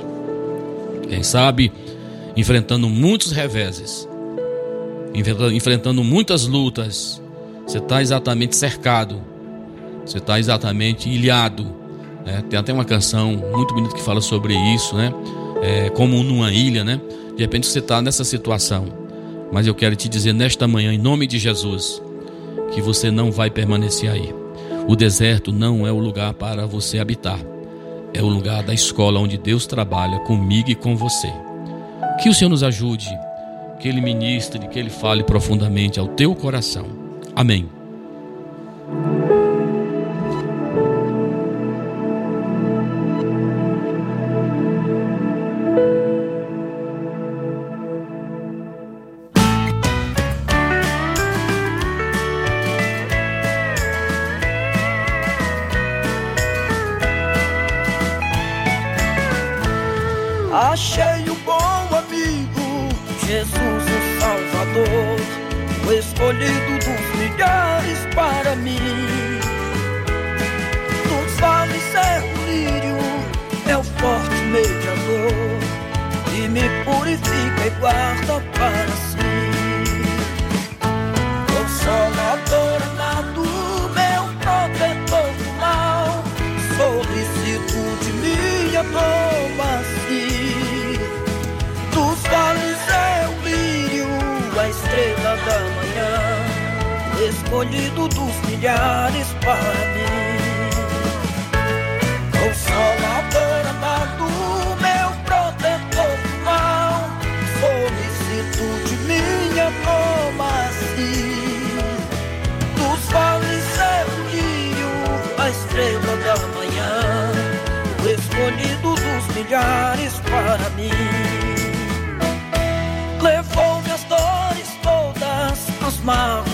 Quem sabe, enfrentando muitos reveses, enfrentando muitas lutas, você está exatamente cercado, você está exatamente ilhado. Né? Tem até uma canção muito bonita que fala sobre isso, né? É, como numa ilha, né? De repente você está nessa situação, mas eu quero te dizer nesta manhã, em nome de Jesus, que você não vai permanecer aí. O deserto não é o lugar para você habitar, é o lugar da escola onde Deus trabalha comigo e com você. Que o Senhor nos ajude que Ele ministre, que Ele fale profundamente ao teu coração. Amém.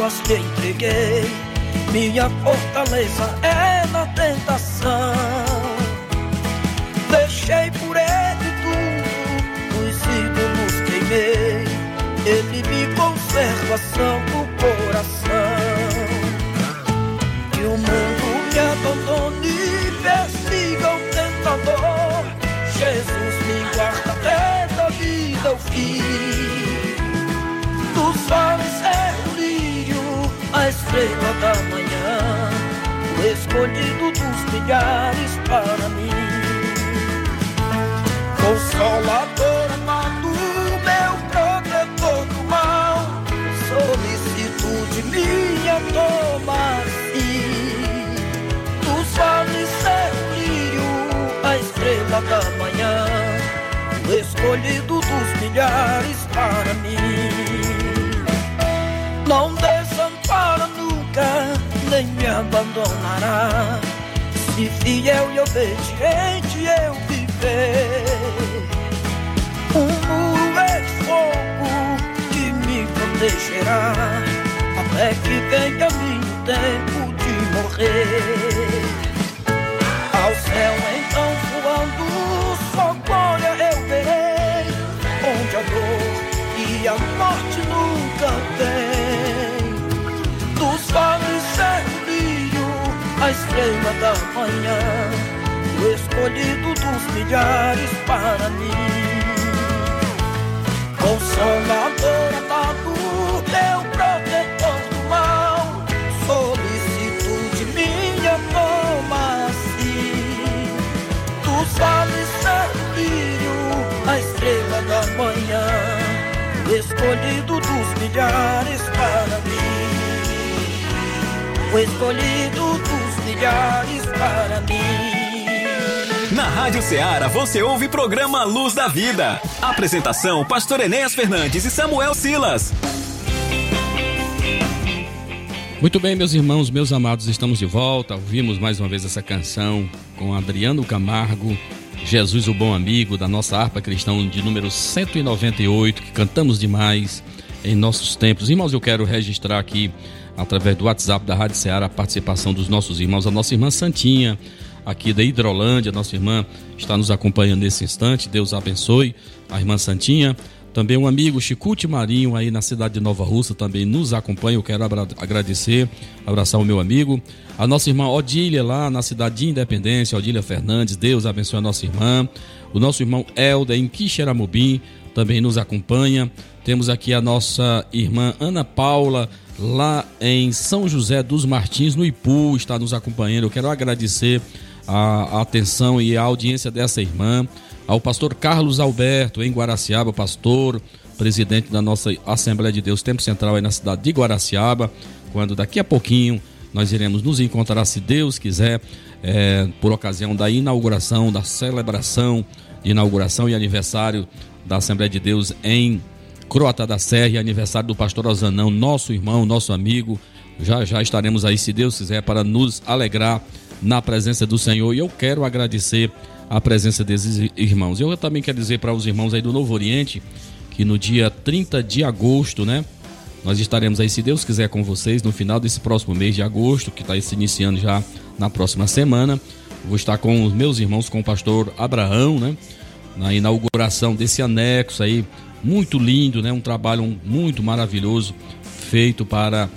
Mágoas que entreguei. Minha fortaleza é na tentação. Deixei por ele tudo, os ídolos queimei. Ele me conserva santo coração. Que o mundo me abandone e persiga o tentador. Jesus me guarda até da vida o fim. Dos vales a estrela da manhã, o escolhido dos milhares para mim. Consolador amado, meu protetor do mal, solicitude minha toma. Dos vales o lírio, a estrela da manhã, o escolhido dos milhares para mim. Nem me abandonará. Se fiel e obediente eu viver. Um muro é fogo que me protegerá. Até que venha meu tempo de morrer. Ao céu então voando, só glória eu verei. Onde a dor e a morte estrela da manhã, o escolhido dos milhares para mim. Consolador amado, meu protetor do mal, solicitude minha toma assim. Dos vales é o brilho, a estrela da manhã, o escolhido dos milhares para mim. O escolhido dos milhares para mim. Na Rádio Ceará você ouve programa Luz da Vida. Apresentação: Pastor Enéas Fernandes e Samuel Silas. Muito bem, meus irmãos, meus amados, estamos de volta. Ouvimos mais uma vez essa canção com Adriano Camargo, Jesus o Bom Amigo, da nossa harpa cristão de número 198, que cantamos demais em nossos tempos. Irmãos, eu quero registrar aqui, através do WhatsApp da Rádio Ceará, a participação dos nossos irmãos, a nossa irmã Santinha, aqui da Hidrolândia, nossa irmã está nos acompanhando nesse instante. Deus abençoe a irmã Santinha. Também um amigo, Chicute Marinho, aí na cidade de Nova Russa, também nos acompanha. Eu quero agradecer, abraçar o meu amigo. A nossa irmã Odília, lá na cidade de Independência, Odília Fernandes. Deus abençoe a nossa irmã. O nosso irmão Helder, em Quixeramobim, também nos acompanha. Temos aqui a nossa irmã Ana Paula, lá em São José dos Martins, no Ipu, está nos acompanhando. Eu quero agradecer a, atenção e a audiência dessa irmã, ao pastor Carlos Alberto, em Guaraciaba, pastor, presidente da nossa Assembleia de Deus Tempo Central aí na cidade de Guaraciaba, quando daqui a pouquinho nós iremos nos encontrar, se Deus quiser, é, por ocasião da inauguração, da celebração de inauguração e aniversário da Assembleia de Deus em Croata da Serra aniversário do pastor Ozanão, nosso irmão, nosso amigo. Já já estaremos aí, se Deus quiser, para nos alegrar na presença do Senhor. E eu quero agradecer a presença desses irmãos. Eu também quero dizer para os irmãos aí do Novo Oriente que no dia 30 de agosto, né? Nós estaremos aí, se Deus quiser, com vocês no final desse próximo mês de agosto, que está se iniciando já na próxima semana. Vou estar com os meus irmãos, com o pastor Abraão, né? Na inauguração desse anexo aí, muito lindo, né? Um trabalho muito maravilhoso feito para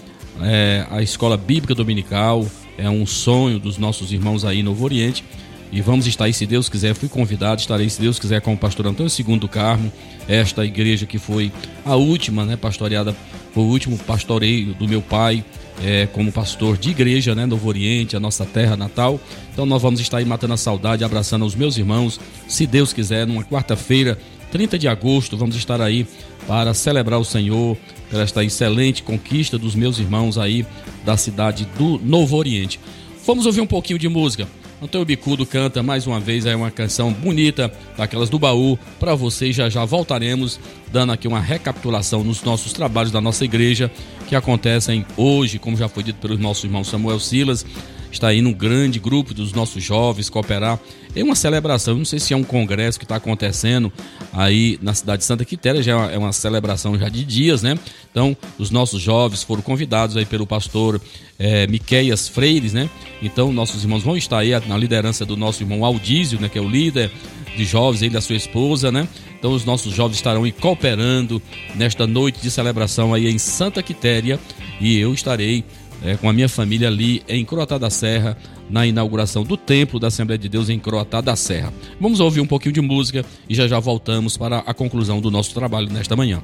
é, a Escola Bíblica Dominical. É um sonho dos nossos irmãos aí no Novo Oriente. E vamos estar aí, se Deus quiser. Fui convidado, estarei, se Deus quiser, com o pastor Antônio II do Carmo. Esta igreja que foi a última, né? Pastoreada, foi o último pastoreio do meu pai. É, como pastor de igreja, né, Novo Oriente, a nossa terra natal. Então nós vamos estar aí matando a saudade, abraçando os meus irmãos, se Deus quiser, numa quarta-feira, 30 de agosto, vamos estar aí para celebrar o Senhor pela esta excelente conquista dos meus irmãos aí da cidade do Novo Oriente. Vamos ouvir um pouquinho de música. Antônio Bicudo canta mais uma vez aí uma canção bonita, daquelas do baú, para vocês. Já já voltaremos dando aqui uma recapitulação nos nossos trabalhos da nossa igreja que acontecem hoje, como já foi dito pelo nosso irmão Samuel Silas. Está aí num grande grupo dos nossos jovens cooperar em uma celebração. Não sei se é um congresso que está acontecendo aí na cidade de Santa Quitéria, já é uma celebração já de dias, né? Então, os nossos jovens foram convidados aí pelo pastor é, Miqueias Freires, né? Então, nossos irmãos vão estar aí na liderança do nosso irmão Aldísio, né? Que é o líder de jovens, ele e a sua esposa, né? Então, os nossos jovens estarão aí cooperando nesta noite de celebração aí em Santa Quitéria e eu estarei é, com a minha família ali em Croatá da Serra, na inauguração do Templo da Assembleia de Deus em Croatá da Serra. Vamos ouvir um pouquinho de música e já já voltamos para a conclusão do nosso trabalho nesta manhã.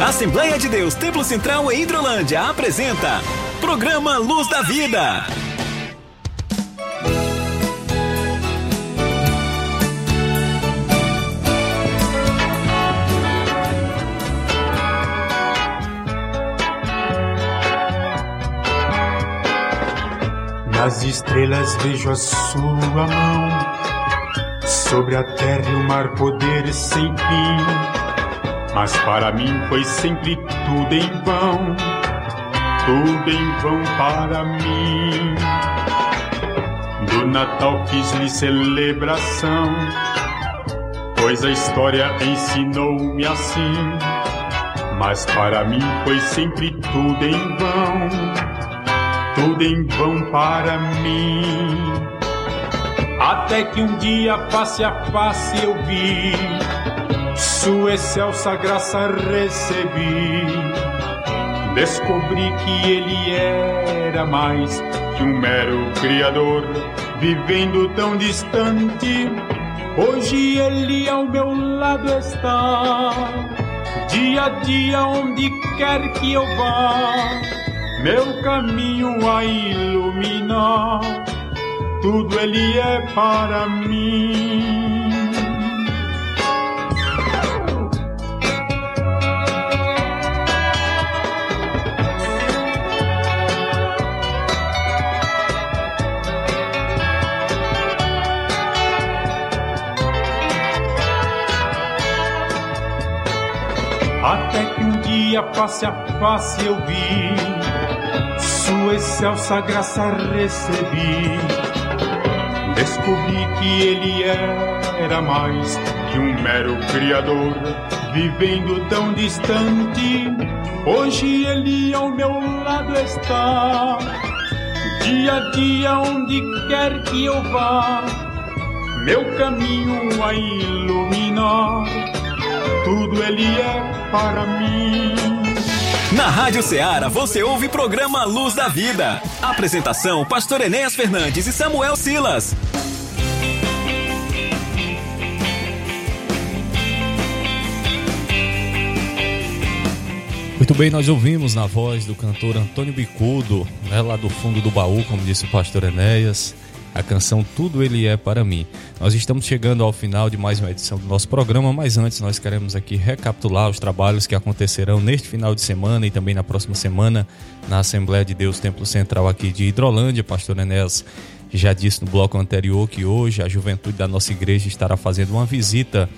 Assembleia de Deus Templo Central em Hidrolândia apresenta Programa Luz da Vida. Nas estrelas vejo a sua mão, sobre a terra e o mar poder sem fim. Mas para mim foi sempre tudo em vão, tudo em vão para mim. Do Natal fiz-lhe celebração, pois a história ensinou-me assim. Mas para mim foi sempre tudo em vão tudo em vão para mim. Até que um dia, face a face, eu vi Sua excelsa graça recebi. Descobri que Ele era mais que um mero Criador, vivendo tão distante. Hoje Ele ao meu lado está, dia a dia, onde quer que eu vá meu caminho a iluminar, tudo ele é para mim. Até que um dia face a face eu vi sua excelsa graça recebi. Descobri que ele era mais que um mero criador, vivendo tão distante. Hoje ele ao meu lado está, dia a dia, onde quer que eu vá, meu caminho a iluminar. Tudo ele é para mim. Na Rádio Ceará você ouve programa Luz da Vida. Apresentação: Pastor Enéas Fernandes e Samuel Silas. Muito bem, nós ouvimos na voz do cantor Antônio Bicudo, né, lá do fundo do baú, como disse o pastor Enéas, a canção Tudo Ele É Para Mim. Nós estamos chegando ao final de mais uma edição do nosso programa, mas antes nós queremos aqui recapitular os trabalhos que acontecerão neste final de semana e também na próxima semana na Assembleia de Deus Templo Central aqui de Hidrolândia. Pastor Enéas já disse no bloco anterior que hoje a juventude da nossa igreja estará fazendo uma visita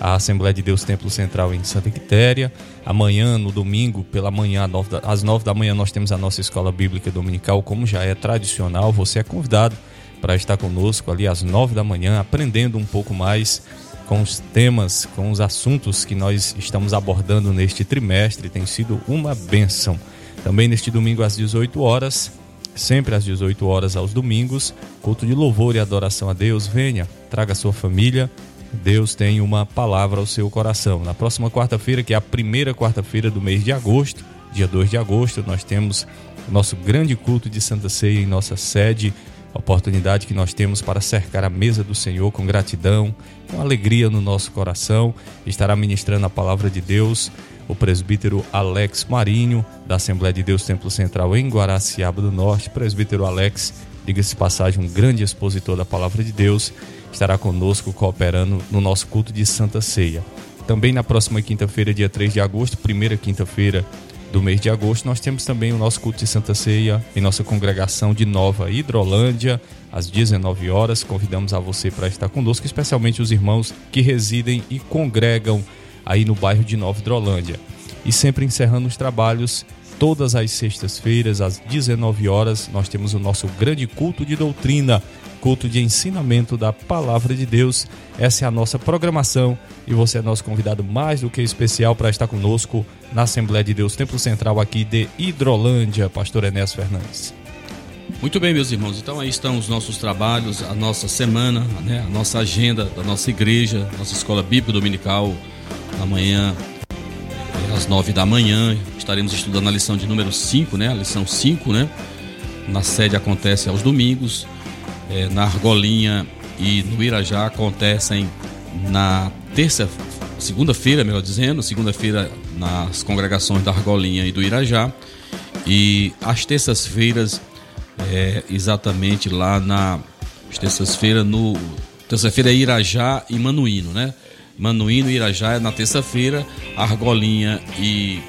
à Assembleia de Deus Templo Central em Santa Quitéria. Amanhã, no domingo, pela manhã, às nove da manhã, nós temos a nossa escola bíblica dominical, como já é tradicional. Você é convidado para estar conosco ali às nove da manhã, aprendendo um pouco mais com os temas, com os assuntos que nós estamos abordando neste trimestre. Tem sido uma benção. Também neste domingo às 18 horas, sempre às 18 horas aos domingos, culto de louvor e adoração a Deus. Venha, traga sua família. Deus tem uma palavra ao seu coração. Na próxima quarta-feira, que é a primeira quarta-feira do mês de agosto, dia 2 de agosto, nós temos o nosso grande culto de Santa Ceia em nossa sede oportunidade que nós temos para cercar a mesa do Senhor com gratidão, com alegria no nosso coração. Estará ministrando a palavra de Deus o presbítero Alex Marinho, da Assembleia de Deus Templo Central em Guaraciaba do Norte. Presbítero Alex, diga-se passagem, um grande expositor da palavra de Deus, estará conosco cooperando no nosso culto de Santa Ceia. Também na próxima quinta-feira, dia 3 de agosto, primeira quinta-feira do mês de agosto, nós temos também o nosso culto de Santa Ceia em nossa congregação de Nova Hidrolândia, às 19 horas. Convidamos a você para estar conosco, especialmente os irmãos que residem e congregam aí no bairro de Nova Hidrolândia. E sempre encerrando os trabalhos, todas as sextas-feiras, às 19 horas, nós temos o nosso grande culto de doutrina, culto de ensinamento da palavra de Deus. Essa é a nossa programação e você é nosso convidado mais do que especial para estar conosco na Assembleia de Deus Templo Central aqui de Hidrolândia, pastor Enéas Fernandes. Muito bem, meus irmãos. Então aí estão os nossos trabalhos, a nossa semana, né? a nossa agenda da nossa igreja, nossa escola bíblica dominical. Amanhã, eh, às nove da manhã, estaremos estudando a lição de número 5, né? A lição 5, né? Na sede acontece aos domingos. Eh, na Argolinha e no Irajá acontecem na terça, segunda-feira, melhor dizendo, segunda-feira nas congregações da Argolinha e do Irajá. E às terças-feiras é, exatamente lá na terças-feira no terça-feira é Irajá e Manuíno, né? Manuíno e Irajá é na terça-feira, Argolinha e,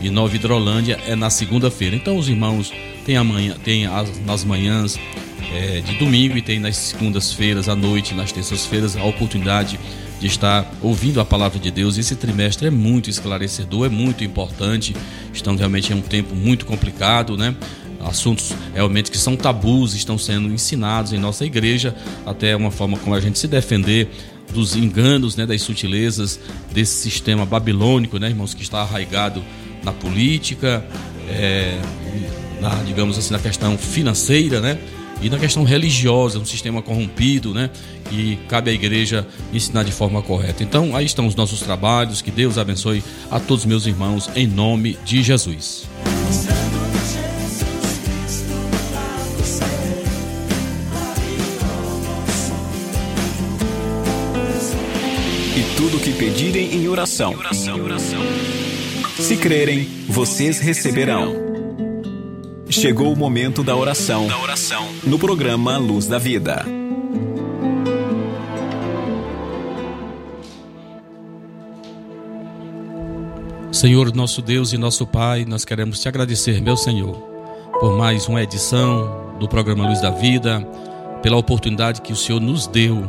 e Nova Hidrolândia é na segunda-feira. Então os irmãos têm amanhã, tem as, nas manhãs é, de domingo e tem nas segundas-feiras à noite, nas terças-feiras a oportunidade de estar ouvindo a palavra de Deus. Esse trimestre é muito esclarecedor, é muito importante. Estamos realmente em um tempo muito complicado, né? assuntos realmente que são tabus estão sendo ensinados em nossa igreja, até uma forma como a gente se defender dos enganos, né, das sutilezas desse sistema babilônico, né, irmãos, que está arraigado na política, é, na, digamos assim, na questão financeira, né, e na questão religiosa, um sistema corrompido, né, que cabe à igreja ensinar de forma correta. Então, aí estão os nossos trabalhos, que Deus abençoe a todos meus irmãos, em nome de Jesus. E tudo que pedirem em oração. Se crerem, vocês receberão. Chegou o momento da oração. No programa Luz da Vida. Senhor, nosso Deus e nosso Pai, nós queremos te agradecer, meu Senhor, por mais uma edição do programa Luz da Vida, pela oportunidade que o Senhor nos deu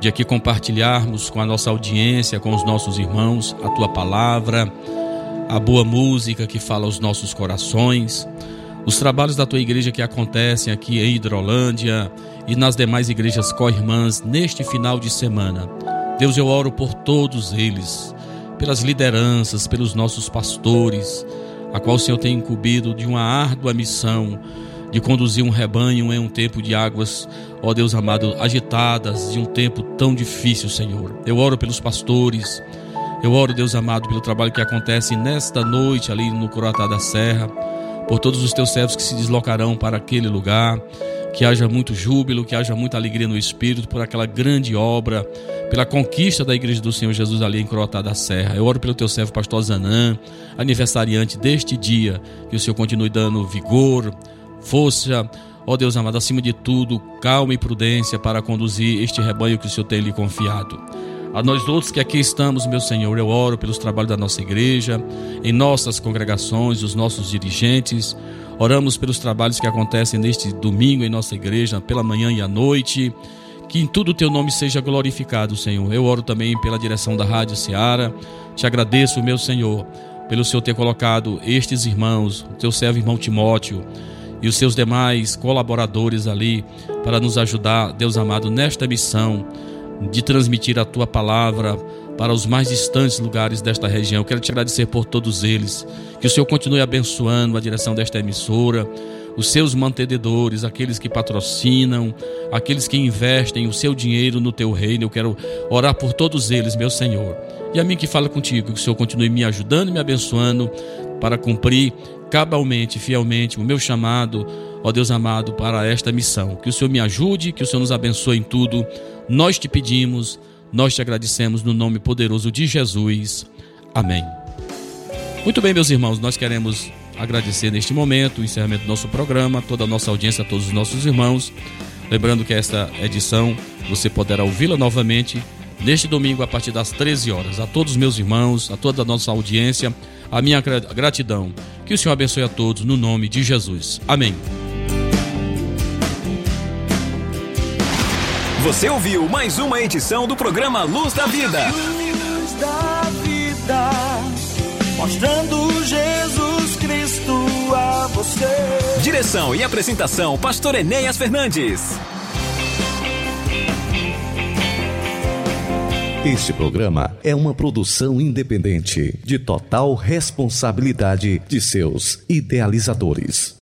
de aqui compartilharmos com a nossa audiência, com os nossos irmãos, a tua palavra, a boa música que fala aos nossos corações, os trabalhos da tua igreja que acontecem aqui em Hidrolândia e nas demais igrejas co-irmãs neste final de semana. Deus, eu oro por todos eles, pelas lideranças, pelos nossos pastores, a qual o Senhor tem incumbido de uma árdua missão de conduzir um rebanho em um tempo de águas, ó Deus amado, agitadas, de um tempo tão difícil, Senhor. Eu oro pelos pastores, eu oro, Deus amado, pelo trabalho que acontece nesta noite ali no Coroatá da Serra, por todos os teus servos que se deslocarão para aquele lugar, que haja muito júbilo, que haja muita alegria no Espírito por aquela grande obra, pela conquista da Igreja do Senhor Jesus ali em Croatá da Serra. Eu oro pelo teu servo pastor Zanã, aniversariante deste dia, que o Senhor continue dando vigor, força, ó Deus amado, acima de tudo, calma e prudência para conduzir este rebanho que o Senhor tem lhe confiado. A nós outros que aqui estamos, meu Senhor, eu oro pelos trabalhos da nossa igreja, em nossas congregações, os nossos dirigentes. Oramos pelos trabalhos que acontecem neste domingo em nossa igreja, pela manhã e à noite. Que em tudo o teu nome seja glorificado, Senhor. Eu oro também pela direção da Rádio Seara. Te agradeço, meu Senhor, pelo Senhor ter colocado estes irmãos, o teu servo irmão Timóteo e os seus demais colaboradores ali para nos ajudar, Deus amado, nesta missão de transmitir a tua palavra para os mais distantes lugares desta região. Eu quero te agradecer por todos eles. Que o Senhor continue abençoando a direção desta emissora, os seus mantenedores, aqueles que patrocinam, aqueles que investem o seu dinheiro no teu reino. Eu quero orar por todos eles, meu Senhor. E a mim que fala contigo, que o Senhor continue me ajudando e me abençoando para cumprir cabalmente, fielmente o meu chamado, ó Deus amado, para esta missão. Que o Senhor me ajude, que o Senhor nos abençoe em tudo. Nós te pedimos, nós te agradecemos no nome poderoso de Jesus. Amém. Muito bem, meus irmãos, nós queremos agradecer neste momento o encerramento do nosso programa, toda a nossa audiência, a todos os nossos irmãos. Lembrando que esta edição você poderá ouvi-la novamente neste domingo a partir das 13 horas. A todos os meus irmãos, a toda a nossa audiência, a minha gra- gratidão. Que o Senhor abençoe a todos no nome de Jesus. Amém. Você ouviu mais uma edição do programa Luz da Vida. Luz da vida, mostrando Jesus Cristo a você. Direção e apresentação, Pastor Enéas Fernandes. Este programa é uma produção independente, de total responsabilidade de seus idealizadores.